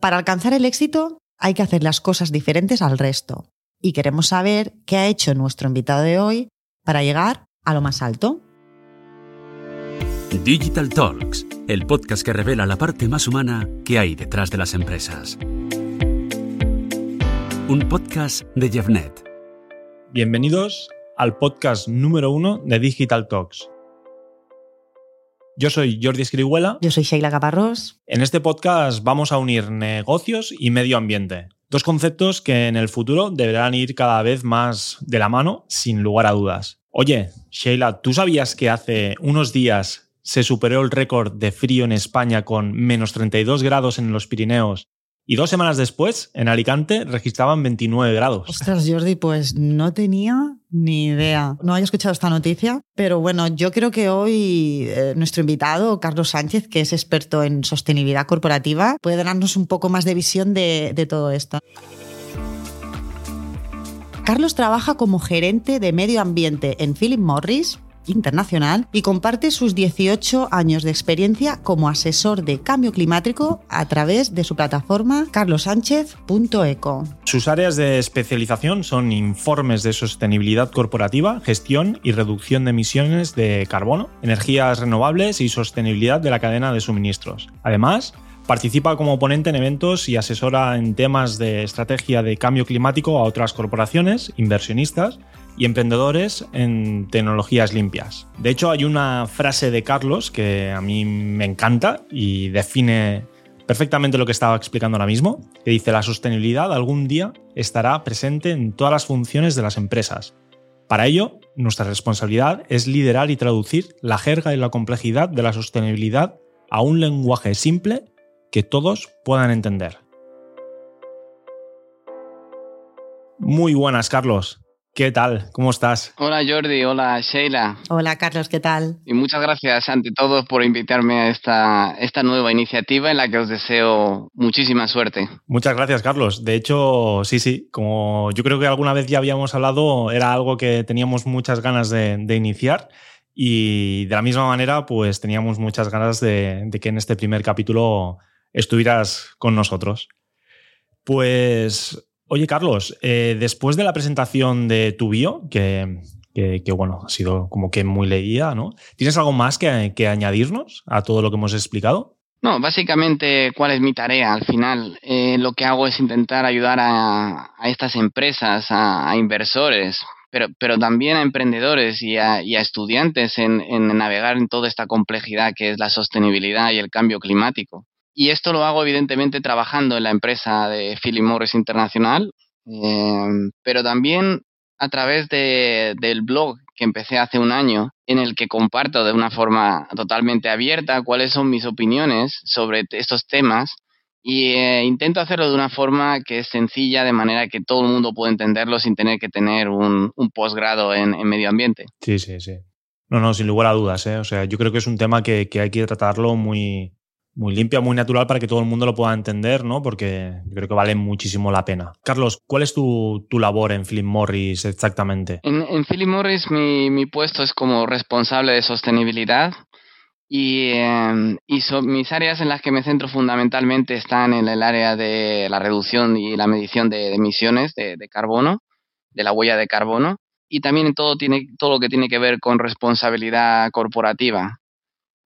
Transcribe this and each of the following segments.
Para alcanzar el éxito hay que hacer las cosas diferentes al resto. Y queremos saber qué ha hecho nuestro invitado de hoy para llegar a lo más alto. Digital Talks, el podcast que revela la parte más humana que hay detrás de las empresas. Un podcast de Jeffnet. Bienvenidos al podcast número uno de Digital Talks. Yo soy Jordi Escribuela. Yo soy Sheila Caparrós. En este podcast vamos a unir negocios y medio ambiente. Dos conceptos que en el futuro deberán ir cada vez más de la mano, sin lugar a dudas. Oye, Sheila, ¿tú sabías que hace unos días se superó el récord de frío en España con menos 32 grados en los Pirineos y dos semanas después, en Alicante, registraban 29 grados. Ostras, Jordi, pues no tenía ni idea. No había escuchado esta noticia, pero bueno, yo creo que hoy eh, nuestro invitado, Carlos Sánchez, que es experto en sostenibilidad corporativa, puede darnos un poco más de visión de, de todo esto. Carlos trabaja como gerente de medio ambiente en Philip Morris, internacional y comparte sus 18 años de experiencia como asesor de cambio climático a través de su plataforma carlosánchez.eco. Sus áreas de especialización son informes de sostenibilidad corporativa, gestión y reducción de emisiones de carbono, energías renovables y sostenibilidad de la cadena de suministros. Además, Participa como ponente en eventos y asesora en temas de estrategia de cambio climático a otras corporaciones, inversionistas y emprendedores en tecnologías limpias. De hecho, hay una frase de Carlos que a mí me encanta y define perfectamente lo que estaba explicando ahora mismo, que dice la sostenibilidad algún día estará presente en todas las funciones de las empresas. Para ello, nuestra responsabilidad es liderar y traducir la jerga y la complejidad de la sostenibilidad a un lenguaje simple que todos puedan entender. Muy buenas, Carlos. ¿Qué tal? ¿Cómo estás? Hola Jordi, hola Sheila. Hola Carlos, ¿qué tal? Y muchas gracias ante todo por invitarme a esta, esta nueva iniciativa en la que os deseo muchísima suerte. Muchas gracias Carlos. De hecho, sí, sí, como yo creo que alguna vez ya habíamos hablado, era algo que teníamos muchas ganas de, de iniciar y de la misma manera, pues teníamos muchas ganas de, de que en este primer capítulo estuvieras con nosotros. Pues Oye, Carlos, eh, después de la presentación de tu bio, que, bueno, ha sido como que muy leída, ¿no? ¿Tienes algo más que, añadirnos a todo lo que hemos explicado? No, básicamente, ¿cuál es mi tarea? Al final, eh, lo que hago es intentar ayudar a, estas empresas, a, inversores, pero, también a emprendedores y a, estudiantes en, navegar en toda esta complejidad que es la sostenibilidad y el cambio climático. Y esto lo hago evidentemente trabajando en la empresa de Philip Morris Internacional, em, pero también a través del blog que empecé hace un año, en el que comparto de una forma totalmente abierta cuáles son mis opiniones sobre estos temas y eh, intento hacerlo de una forma que es sencilla, de manera que todo el mundo pueda entenderlo sin tener que tener un, posgrado en, medio ambiente. Sí, sí, sí. No, no, sin lugar a dudas. ¿eh? O sea, yo creo que es un tema que hay que tratarlo muy, muy limpia, muy natural para que todo el mundo lo pueda entender, ¿no? Porque yo creo que vale muchísimo la pena. Carlos, ¿cuál es tu, labor en Philip Morris exactamente? En, Philip Morris mi, puesto es como responsable de sostenibilidad y, em, mis áreas en las que me centro fundamentalmente están en el área de la reducción y la medición de, emisiones de, de, carbono, de la huella de carbono, y también en todo, tiene, todo lo que tiene que ver con responsabilidad corporativa.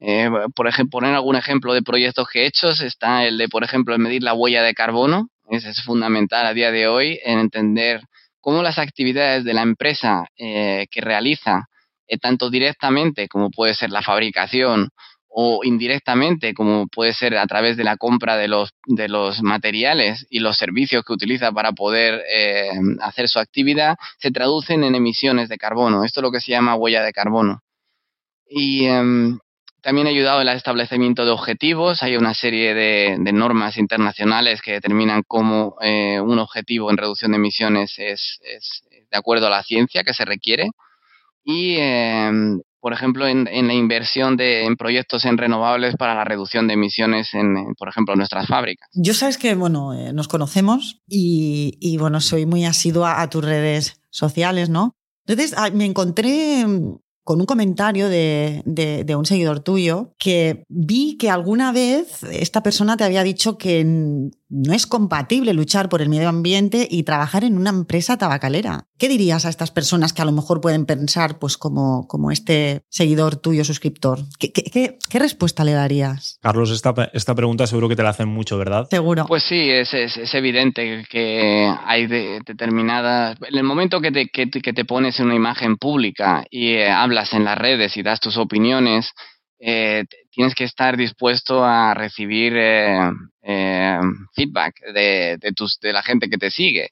Eh, por ejemplo, poner algún ejemplo de proyectos que he hecho, está el de, por ejemplo, medir la huella de carbono. Ese es fundamental a día de hoy en entender cómo las actividades de la empresa eh, que realiza, eh, tanto directamente como puede ser la fabricación o indirectamente como puede ser a través de la compra de los, de los materiales y los servicios que utiliza para poder hacer su actividad, se traducen en emisiones de carbono. Esto es lo que se llama huella de carbono. Y em, también ha ayudado en el establecimiento de objetivos. Hay una serie de, normas internacionales que determinan cómo eh, un objetivo en reducción de emisiones es, de acuerdo a la ciencia que se requiere. Y, em, por ejemplo, en, la inversión de, en proyectos en renovables para la reducción de emisiones en, por ejemplo, nuestras fábricas. Yo sabes que, bueno, eh, nos conocemos y, bueno, soy muy asidua a tus redes sociales, ¿no? Entonces, ah, me encontré con un comentario de, de, un seguidor tuyo que vi que alguna vez esta persona te había dicho que no es compatible luchar por el medio ambiente y trabajar en una empresa tabacalera. ¿Qué dirías a estas personas que a lo mejor pueden pensar, pues como, como este seguidor tuyo, suscriptor? ¿Qué, qué, qué, respuesta le darías? Carlos, esta, esta, pregunta seguro que te la hacen mucho, ¿verdad? Seguro. Pues sí, es, es, es evidente que hay de, determinadas... En el momento que te, que, que te pones en una imagen pública y eh, hablas en las redes y das tus opiniones, eh, tienes que estar dispuesto a recibir eh, eh, feedback de, tus, de la gente que te sigue.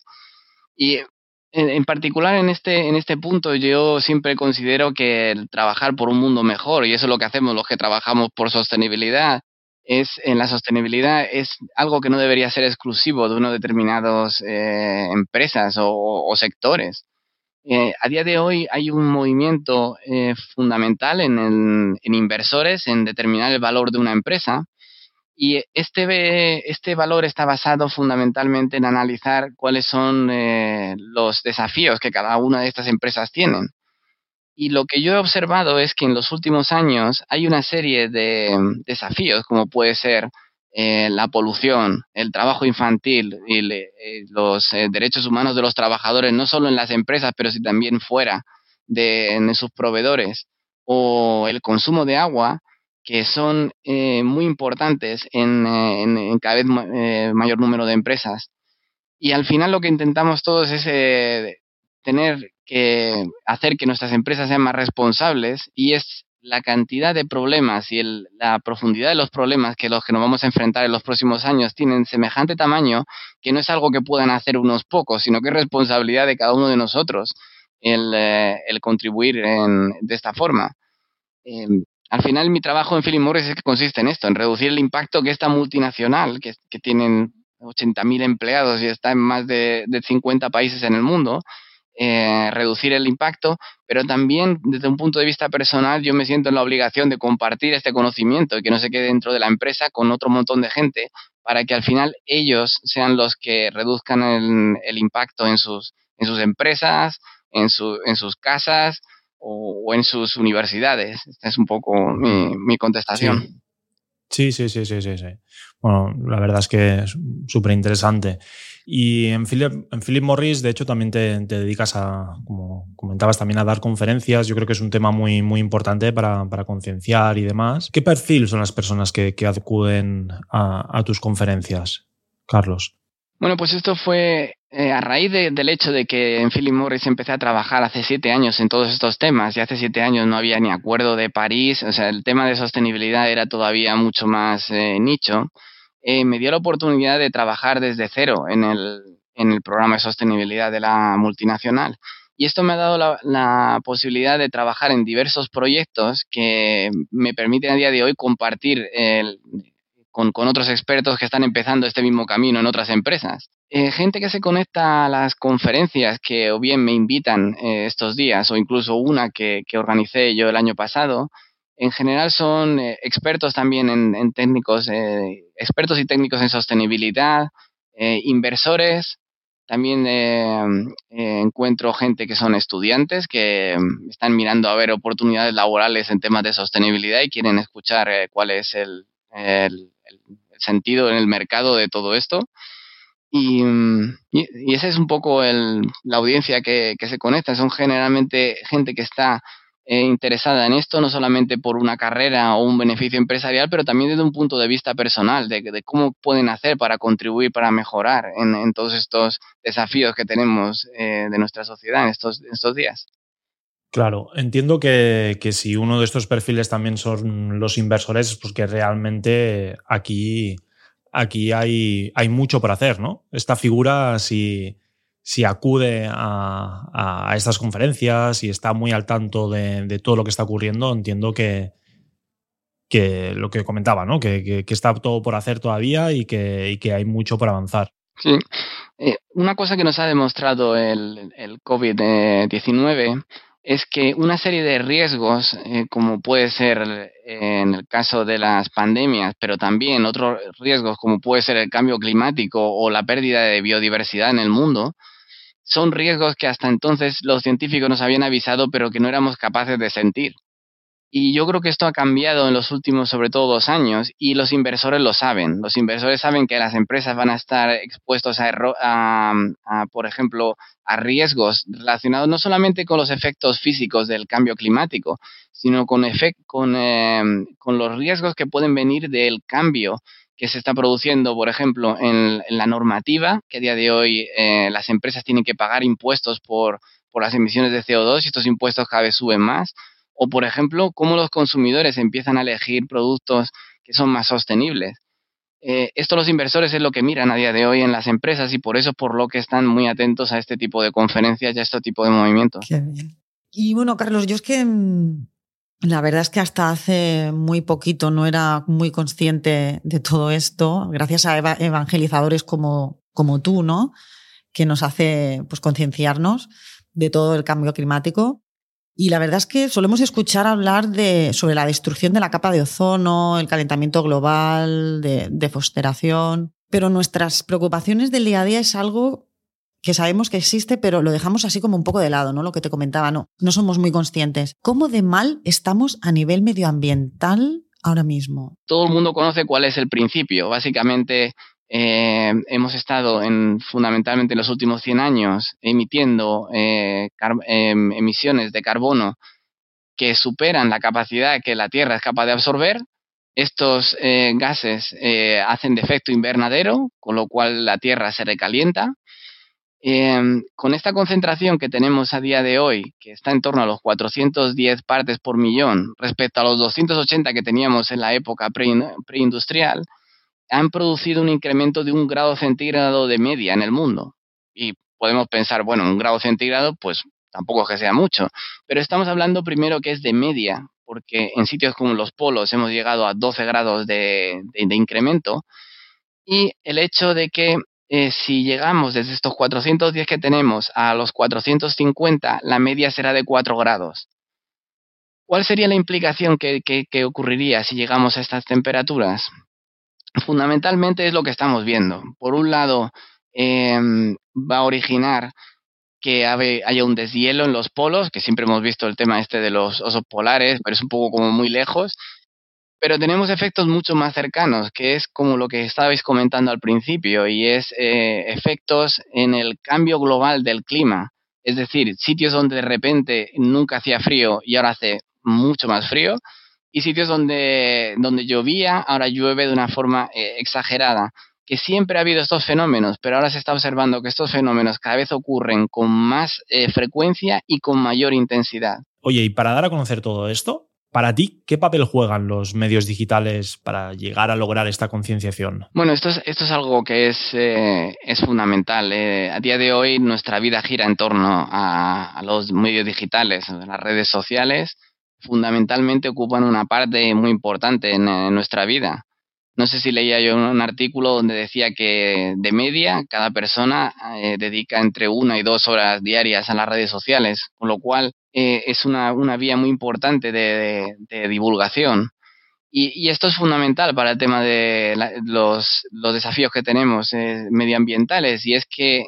Y en, en, particular en este, en este punto yo siempre considero que el trabajar por un mundo mejor, y eso es lo que hacemos los que trabajamos por sostenibilidad, es en la sostenibilidad es algo que no debería ser exclusivo de uno determinados eh, empresas o sectores. Eh, a día de hoy hay un movimiento eh, fundamental en, inversores en determinar el valor de una empresa y este, este valor está basado fundamentalmente en analizar cuáles son eh, los desafíos que cada una de estas empresas tienen. Y lo que yo he observado es que en los últimos años hay una serie de desafíos, como puede ser eh, la polución, el trabajo infantil y eh, los eh, derechos humanos de los trabajadores, no solo en las empresas, pero sí también fuera de, sus proveedores, o el consumo de agua, que son muy importantes en cada vez mayor número de empresas. Y al final lo que intentamos todos es tener que hacer que nuestras empresas sean más responsables y es la cantidad de problemas y el, la profundidad de los problemas que los que nos vamos a enfrentar en los próximos años tienen semejante tamaño que no es algo que puedan hacer unos pocos, sino que es responsabilidad de cada uno de nosotros el, eh, contribuir en, de esta forma. Eh, al final mi trabajo en Philip Morris es que consiste en esto, en reducir el impacto que esta multinacional, que, que tienen 80.000 empleados y está en más de, de 50 países en el mundo, eh, reducir el impacto, pero también desde un punto de vista personal yo me siento en la obligación de compartir este conocimiento y que no se quede dentro de la empresa con otro montón de gente para que al final ellos sean los que reduzcan el, impacto en sus, en sus empresas, en, su, en sus casas o, en sus universidades. Esta es un poco mi, mi contestación. Sí, sí, sí, sí, sí. Bueno, la verdad es que es súper interesante. Y en Philip, en Philip Morris, de hecho, también te, te, dedicas a, como comentabas, también a dar conferencias. Yo creo que es un tema muy, muy importante para, para concienciar y demás. ¿Qué perfil son las personas que, que acuden a, a, tus conferencias, Carlos? Bueno, pues esto fue eh, a raíz de, del hecho de que en Philip Morris empecé a trabajar hace siete años en todos estos temas y hace siete años no había ni acuerdo de París, o sea, el tema de sostenibilidad era todavía mucho más eh, nicho eh, me dio la oportunidad de trabajar desde cero en el, en el programa de sostenibilidad de la multinacional. Y esto me ha dado la, la, posibilidad de trabajar en diversos proyectos que me permiten a día de hoy compartir el, con, con, otros expertos que están empezando este mismo camino en otras empresas. Eh, gente que se conecta a las conferencias que o bien me invitan eh, estos días o incluso una que, que organicé yo el año pasado, en general son eh, expertos también en, técnicos, expertos y técnicos en sostenibilidad, inversores, también encuentro gente que son estudiantes que están mirando a ver oportunidades laborales en temas de sostenibilidad y quieren escuchar cuál es el, sentido en el mercado de todo esto. Y, y, y esa es un poco el, la audiencia que, que se conecta. Son generalmente gente que está eh, interesada en esto, no solamente por una carrera o un beneficio empresarial, pero también desde un punto de vista personal, de, de cómo pueden hacer para contribuir, para mejorar en, en todos estos desafíos que tenemos eh, de nuestra sociedad en estos, en estos días. Claro, entiendo que, que, si uno de estos perfiles también son los inversores, pues que realmente aquí, aquí hay, hay mucho por hacer, ¿no? Esta figura, si, si acude a, a, estas conferencias y está muy al tanto de, de, todo lo que está ocurriendo, entiendo que, que lo que comentaba, ¿no? Que, que, está todo por hacer todavía y que, y que hay mucho por avanzar. Sí. Eh, una cosa que nos ha demostrado el, el COVID-19 es que una serie de riesgos, eh, como puede ser eh, en el caso de las pandemias, pero también otros riesgos como puede ser el cambio climático o la pérdida de biodiversidad en el mundo, son riesgos que hasta entonces los científicos nos habían avisado, pero que no éramos capaces de sentir. Y yo creo que esto ha cambiado en los últimos, sobre todo, dos años y los inversores lo saben. Los inversores saben que las empresas van a estar expuestos a, por ejemplo, a riesgos relacionados no solamente con los efectos físicos del cambio climático, sino con, con, eh, con los riesgos que pueden venir del cambio que se está produciendo, por ejemplo, en, la normativa, que a día de hoy eh, las empresas tienen que pagar impuestos por, por las emisiones de CO2 y estos impuestos cada vez suben más. O, por ejemplo, cómo los consumidores empiezan a elegir productos que son más sostenibles. Eh, esto los inversores es lo que miran a día de hoy en las empresas y por eso por lo que están muy atentos a este tipo de conferencias y a este tipo de movimientos. Y bueno, Carlos, yo es que mm, la verdad es que hasta hace muy poquito no era muy consciente de todo esto, gracias a evangelizadores como, como tú, ¿no? Que nos hace pues, concienciarnos de todo el cambio climático. Y la verdad es que solemos escuchar hablar de, sobre la destrucción de la capa de ozono, el calentamiento global, de defosteración, pero nuestras preocupaciones del día a día es algo que sabemos que existe, pero lo dejamos así como un poco de lado, ¿no? Lo que te comentaba, no, no somos muy conscientes. ¿Cómo de mal estamos a nivel medioambiental ahora mismo? Todo el mundo conoce cuál es el principio. Básicamente, eh, hemos estado en, fundamentalmente en los últimos 100 años emitiendo eh, em, emisiones de carbono que superan la capacidad que la Tierra es capaz de absorber. Estos eh, gases hacen de efecto invernadero, con lo cual la Tierra se recalienta Em, con esta concentración que tenemos a día de hoy, que está en torno a los 410 partes por millón, respecto a los 280 que teníamos en la época preindustrial, han producido un incremento de un grado centígrado de media en el mundo. Y podemos pensar, bueno, un grado centígrado, pues tampoco es que sea mucho, pero estamos hablando primero que es de media, porque en sitios como los polos hemos llegado a 12 grados de incremento, y el hecho de que eh, si llegamos desde estos 410 que tenemos a los 450, la media será de 4 grados. ¿Cuál sería la implicación que, ocurriría si llegamos a estas temperaturas? Fundamentalmente es lo que estamos viendo. Por un lado, em, va a originar que haya un deshielo en los polos, que siempre hemos visto el tema este de los osos polares, pero es un poco como muy lejos. Pero tenemos efectos mucho más cercanos, que es como lo que estabais comentando al principio, y es eh, efectos en el cambio global del clima. Es decir, sitios donde de repente nunca hacía frío y ahora hace mucho más frío, y sitios donde, donde llovía, ahora llueve de una forma eh, exagerada. Que siempre ha habido estos fenómenos, pero ahora se está observando que estos fenómenos cada vez ocurren con más eh, frecuencia y con mayor intensidad. Oye, y para dar a conocer todo esto, para ti, ¿qué papel juegan los medios digitales para llegar a lograr esta concienciación? Bueno, esto es, esto es algo que es, eh, es fundamental. Eh. A día de hoy nuestra vida gira en torno a, los medios digitales, las redes sociales, fundamentalmente ocupan una parte muy importante en, nuestra vida. No sé si leía yo un artículo donde decía que de media cada persona eh, dedica entre una y dos horas diarias a las redes sociales, con lo cual eh, es una, una, vía muy importante de, divulgación. Y, esto es fundamental para el tema de los, los, desafíos que tenemos eh, medioambientales y es que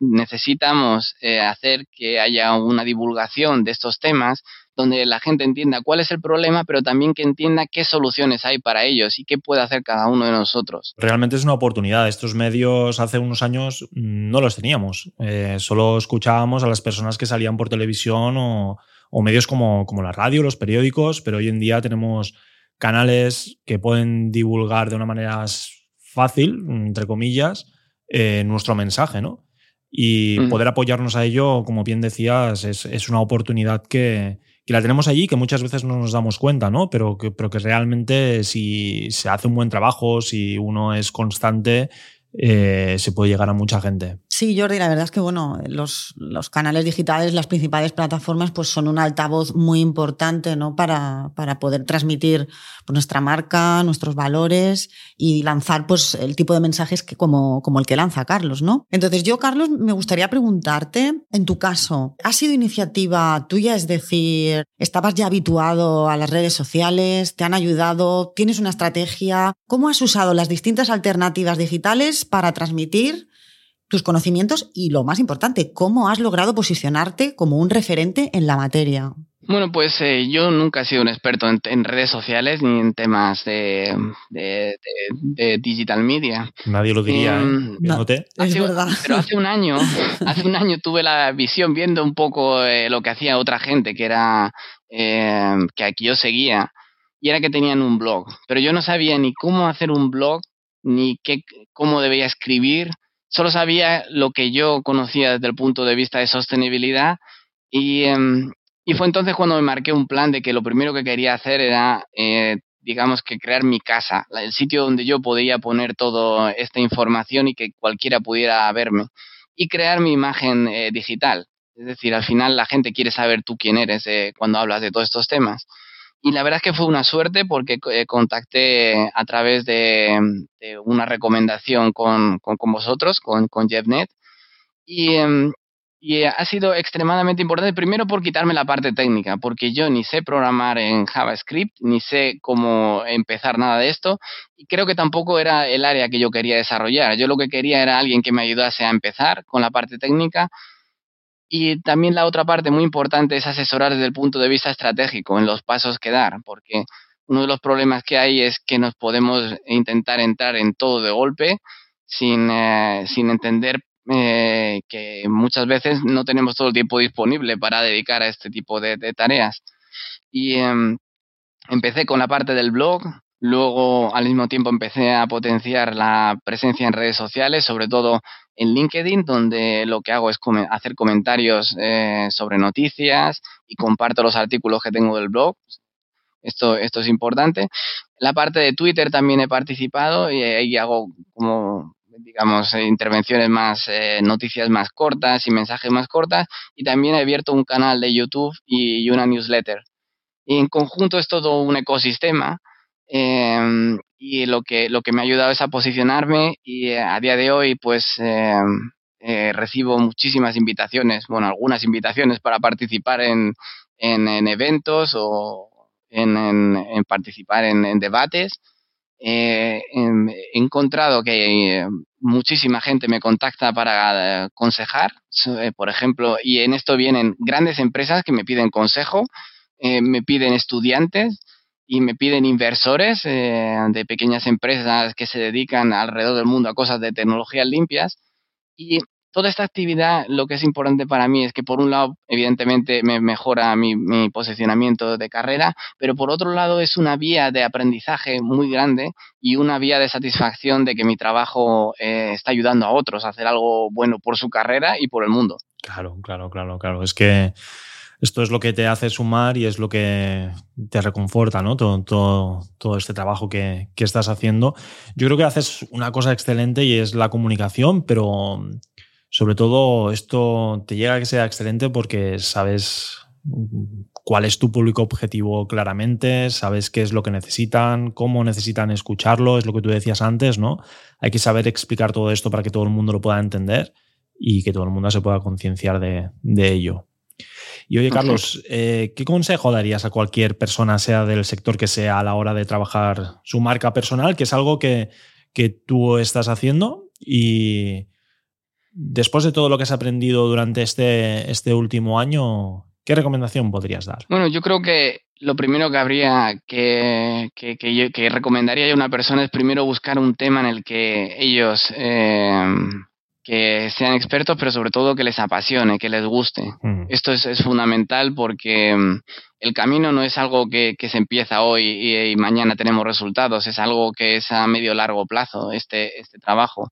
necesitamos hacer que haya una divulgación de estos temas donde la gente entienda cuál es el problema, pero también que entienda qué soluciones hay para ellos y qué puede hacer cada uno de nosotros. Realmente es una oportunidad. Estos medios hace unos años no los teníamos. solo escuchábamos a las personas que salían por televisión o, o medios como, como la radio, los periódicos, pero hoy en día tenemos canales que pueden divulgar de una manera fácil, entre comillas, eh, nuestro mensaje, ¿no? Y poder apoyarnos a ello, como bien decías, es, es una oportunidad que, que, la tenemos allí, que muchas veces no nos damos cuenta, ¿no? Pero que, pero que realmente si se hace un buen trabajo, si uno es constante, eh, se puede llegar a mucha gente. Sí, Jordi, la verdad es que bueno, los, los, canales digitales, las principales plataformas, pues son un altavoz muy importante ¿no? para, para poder transmitir pues, nuestra marca, nuestros valores y lanzar pues, el tipo de mensajes que, como, como el que lanza Carlos. ¿no? Entonces, yo, Carlos, me gustaría preguntarte, en tu caso, ¿ha sido iniciativa tuya? Es decir, ¿estabas ya habituado a las redes sociales? ¿Te han ayudado? ¿Tienes una estrategia? ¿Cómo has usado las distintas alternativas digitales para transmitir? tus conocimientos y lo más importante, cómo has logrado posicionarte como un referente en la materia. Bueno, pues eh, yo nunca he sido un experto en, redes sociales ni en temas de, digital media. Nadie lo diría, em, ¿eh? es verdad. Pero hace un año, hace un año tuve la visión viendo un poco eh, lo que hacía otra gente, que era que aquí yo seguía, y era que tenían un blog. Pero yo no sabía ni cómo hacer un blog, ni qué, cómo debía escribir. Solo sabía lo que yo conocía desde el punto de vista de sostenibilidad y, em, y fue entonces cuando me marqué un plan de que lo primero que quería hacer era, eh, digamos, que crear mi casa, el sitio donde yo podía poner toda esta información y que cualquiera pudiera verme. Y crear mi imagen eh, digital. Es decir, al final la gente quiere saber tú quién eres eh, cuando hablas de todos estos temas. Y la verdad es que fue una suerte porque contacté a través de, una recomendación con, con, vosotros, con, con JeffNet. Y, em, y ha sido extremadamente importante, primero por quitarme la parte técnica, porque yo ni sé programar en JavaScript, ni sé cómo empezar nada de esto, y creo que tampoco era el área que yo quería desarrollar. Yo lo que quería era alguien que me ayudase a empezar con la parte técnica. Y también la otra parte muy importante es asesorar desde el punto de vista estratégico en los pasos que dar, porque uno de los problemas que hay es que nos podemos intentar entrar en todo de golpe sin, eh, sin entender eh, que muchas veces no tenemos todo el tiempo disponible para dedicar a este tipo de, tareas. Y em, empecé con la parte del blog, luego al mismo tiempo empecé a potenciar la presencia en redes sociales, sobre todo en LinkedIn, donde lo que hago es hacer comentarios eh, sobre noticias y comparto los artículos que tengo del blog. Esto, esto es importante. La parte de Twitter también he participado y ahí hago como digamos, intervenciones más, eh, noticias más cortas y mensajes más cortas. Y también he abierto un canal de YouTube y, una newsletter. Y en conjunto es todo un ecosistema. Em, y lo que, lo que me ha ayudado es a posicionarme y eh, a día de hoy pues em, recibo muchísimas invitaciones, bueno, algunas invitaciones para participar en, en, eventos o en, en participar en, debates. Eh, em, he encontrado que eh, muchísima gente me contacta para eh, aconsejar, por ejemplo, y en esto vienen grandes empresas que me piden consejo, me piden estudiantes y me piden inversores de pequeñas empresas que se dedican alrededor del mundo a cosas de tecnologías limpias. Y toda esta actividad, lo que es importante para mí es que por un lado, evidentemente, me mejora mi, posicionamiento de carrera, pero por otro lado es una vía de aprendizaje muy grande y una vía de satisfacción de que mi trabajo eh, está ayudando a otros a hacer algo bueno por su carrera y por el mundo. Claro, claro, claro, claro. Es que esto es lo que te hace sumar y es lo que te reconforta, ¿no? Todo, todo, todo este trabajo que, que, estás haciendo. Yo creo que haces una cosa excelente y es la comunicación, pero sobre todo, esto te llega a que sea excelente porque sabes cuál es tu público objetivo claramente, sabes qué es lo que necesitan, cómo necesitan escucharlo, es lo que tú decías antes, ¿no? Hay que saber explicar todo esto para que todo el mundo lo pueda entender y que todo el mundo se pueda concienciar de, ello. Y oye, Carlos, eh, ¿qué consejo darías a cualquier persona, sea del sector que sea, a la hora de trabajar su marca personal, que es algo que, que tú estás haciendo y, Después de todo lo que has aprendido durante este, este último año, ¿qué recomendación podrías dar? Bueno, yo creo que lo primero que habría que, que, recomendaría a una persona es primero buscar un tema en el que ellos eh, que sean expertos, pero sobre todo que les apasione, que les guste. Mm. Esto es, fundamental porque mm, el camino no es algo que, se empieza hoy y, y, mañana tenemos resultados, es algo que es a medio largo plazo, este, este trabajo.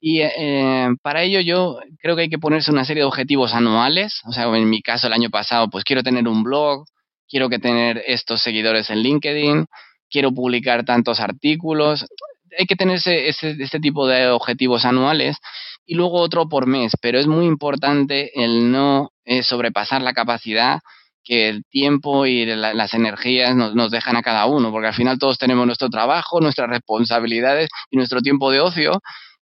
Y eh, para ello yo creo que hay que ponerse una serie de objetivos anuales. O sea, en mi caso el año pasado, pues quiero tener un blog, quiero que tener estos seguidores en LinkedIn, quiero publicar tantos artículos. Hay que tener ese, este tipo de objetivos anuales y luego otro por mes. Pero es muy importante el no eh, sobrepasar la capacidad que el tiempo y las energías nos, dejan a cada uno, porque al final todos tenemos nuestro trabajo, nuestras responsabilidades y nuestro tiempo de ocio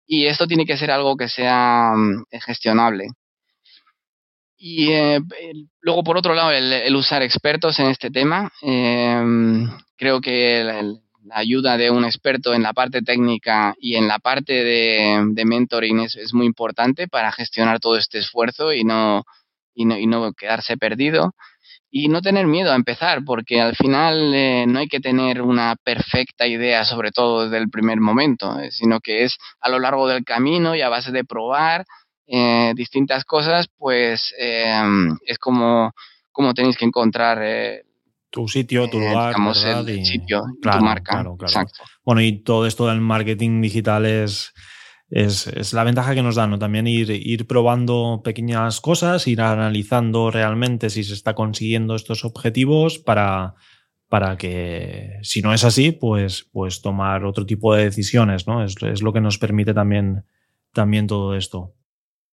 y esto tiene que ser algo que sea mm, gestionable. Y eh, luego, por otro lado, el, usar expertos en este tema. Em, creo que la, ayuda de un experto en la parte técnica y en la parte de, mentoring es, muy importante para gestionar todo este esfuerzo y no, y no, y no quedarse perdido y no tener miedo a empezar, porque al final eh, no hay que tener una perfecta idea, sobre todo desde el primer momento, eh, sino que es a lo largo del camino y a base de probar eh, distintas cosas, pues es como, como tenéis que encontrar tu sitio, tu lugar, El, sitio, tu marca. Exacto. Bueno, y todo esto del marketing digital es es, la ventaja que nos da, ¿no? También ir, ir probando pequeñas cosas, ir analizando realmente si se está consiguiendo estos objetivos para, para que, si no es así, pues, pues tomar otro tipo de decisiones, ¿no? Es, es lo que nos permite también, también todo esto.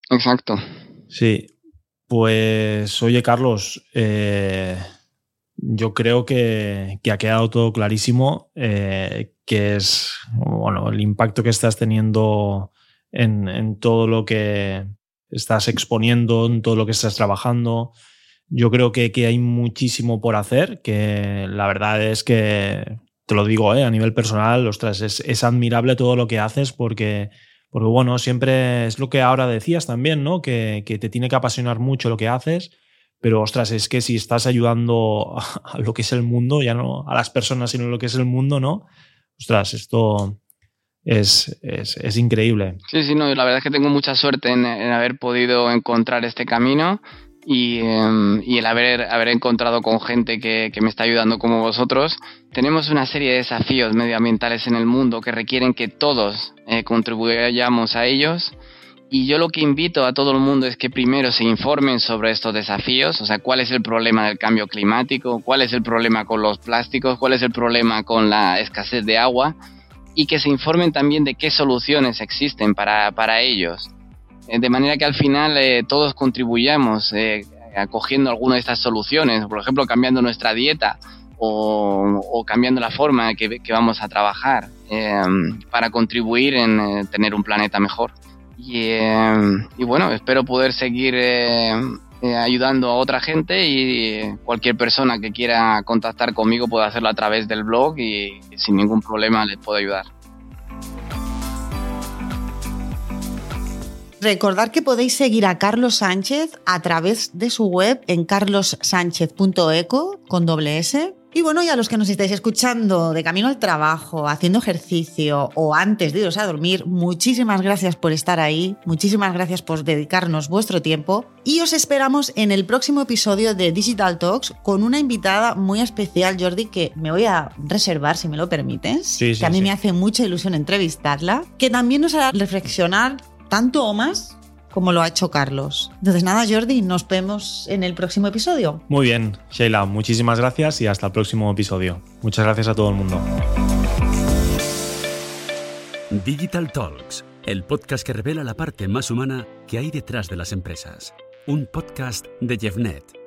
Exacto. Sí. Pues, oye, Carlos, eh, yo creo que, ha quedado todo clarísimo, eh, que es bueno, el impacto que estás teniendo en, todo lo que estás exponiendo, en todo lo que estás trabajando. Yo creo que, hay muchísimo por hacer, que la verdad es que, te lo digo eh, a nivel personal, ostras, es, admirable todo lo que haces porque, porque, bueno, siempre es lo que ahora decías también, ¿no? Que, que te tiene que apasionar mucho lo que haces pero ostras, es que si estás ayudando a lo que es el mundo, ya no a las personas, sino a lo que es el mundo, ¿no? Ostras, esto es, es, increíble. Sí, sí, no, la verdad es que tengo mucha suerte en, haber podido encontrar este camino y, y, el haber, haber encontrado con gente que, que, me está ayudando como vosotros. Tenemos una serie de desafíos medioambientales en el mundo que requieren que todos eh, contribuyamos a ellos y yo lo que invito a todo el mundo es que primero se informen sobre estos desafíos, o sea, cuál es el problema del cambio climático, cuál es el problema con los plásticos, cuál es el problema con la escasez de agua, y que se informen también de qué soluciones existen para, para ellos. Eh, de manera que al final eh, todos contribuyamos eh, acogiendo alguna de estas soluciones, por ejemplo, cambiando nuestra dieta o, o cambiando la forma que, que vamos a trabajar para contribuir en tener un planeta mejor. Em, y, bueno, espero poder seguir eh, eh, ayudando a otra gente y cualquier persona que quiera contactar conmigo puede hacerlo a través del blog y, sin ningún problema les puedo ayudar. Recordar que podéis seguir a Carlos Sánchez a través de su web en carlossánchez.eco con doble S y bueno, y a los que nos estáis escuchando de camino al trabajo, haciendo ejercicio o antes de iros a dormir, muchísimas gracias por estar ahí, muchísimas gracias por dedicarnos vuestro tiempo. Y os esperamos en el próximo episodio de Digital Talks con una invitada muy especial, Jordi, que me voy a reservar si me lo permites, sí, que a mí me hace mucha ilusión entrevistarla, que también nos hará reflexionar tanto o más como lo ha hecho Carlos. Entonces nada, Jordi, nos vemos en el próximo episodio. Muy bien, Sheila, muchísimas gracias y hasta el próximo episodio. Muchas gracias a todo el mundo. Digital Talks, el podcast que revela la parte más humana que hay detrás de las empresas. Un podcast de Jeffnet.